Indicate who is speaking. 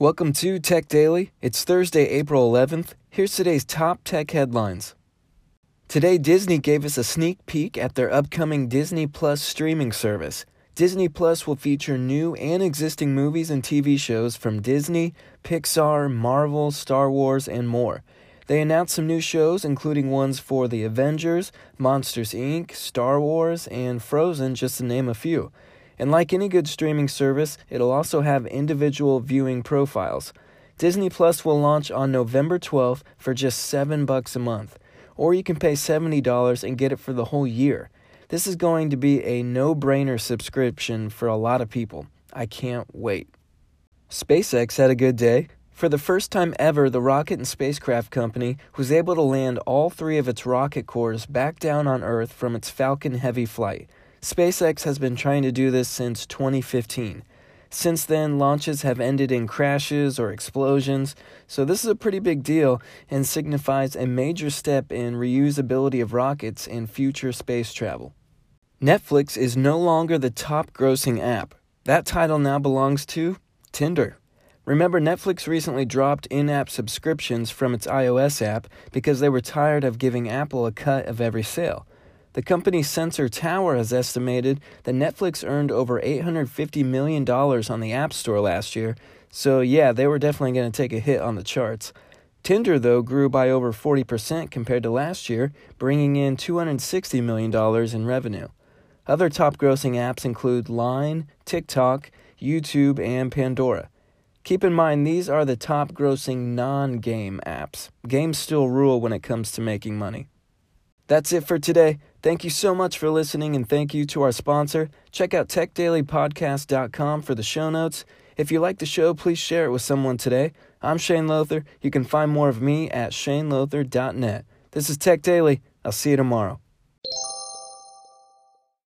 Speaker 1: Welcome to Tech Daily. It's Thursday, April 11th. Here's today's top tech headlines. Today, Disney gave us a sneak peek at their upcoming Disney Plus streaming service. Disney Plus will feature new and existing movies and TV shows from Disney, Pixar, Marvel, Star Wars, and more. They announced some new shows, including ones for The Avengers, Monsters Inc., Star Wars, and Frozen, just to name a few. And like any good streaming service, it'll also have individual viewing profiles. Disney Plus will launch on November 12th for just 7 bucks a month, or you can pay $70 and get it for the whole year. This is going to be a no-brainer subscription for a lot of people. I can't wait. SpaceX had a good day. For the first time ever, the rocket and spacecraft company was able to land all three of its rocket cores back down on Earth from its Falcon Heavy flight. SpaceX has been trying to do this since 2015. Since then, launches have ended in crashes or explosions, so this is a pretty big deal and signifies a major step in reusability of rockets and future space travel. Netflix is no longer the top grossing app. That title now belongs to Tinder. Remember, Netflix recently dropped in app subscriptions from its iOS app because they were tired of giving Apple a cut of every sale. The company's Sensor Tower has estimated that Netflix earned over $850 million on the App Store last year, so yeah, they were definitely going to take a hit on the charts. Tinder, though, grew by over 40% compared to last year, bringing in $260 million in revenue. Other top grossing apps include Line, TikTok, YouTube, and Pandora. Keep in mind, these are the top grossing non game apps. Games still rule when it comes to making money. That's it for today. Thank you so much for listening, and thank you to our sponsor. Check out techdailypodcast.com for the show notes. If you like the show, please share it with someone today. I'm Shane Lothar. You can find more of me at shanelothar.net. This is Tech Daily. I'll see you tomorrow.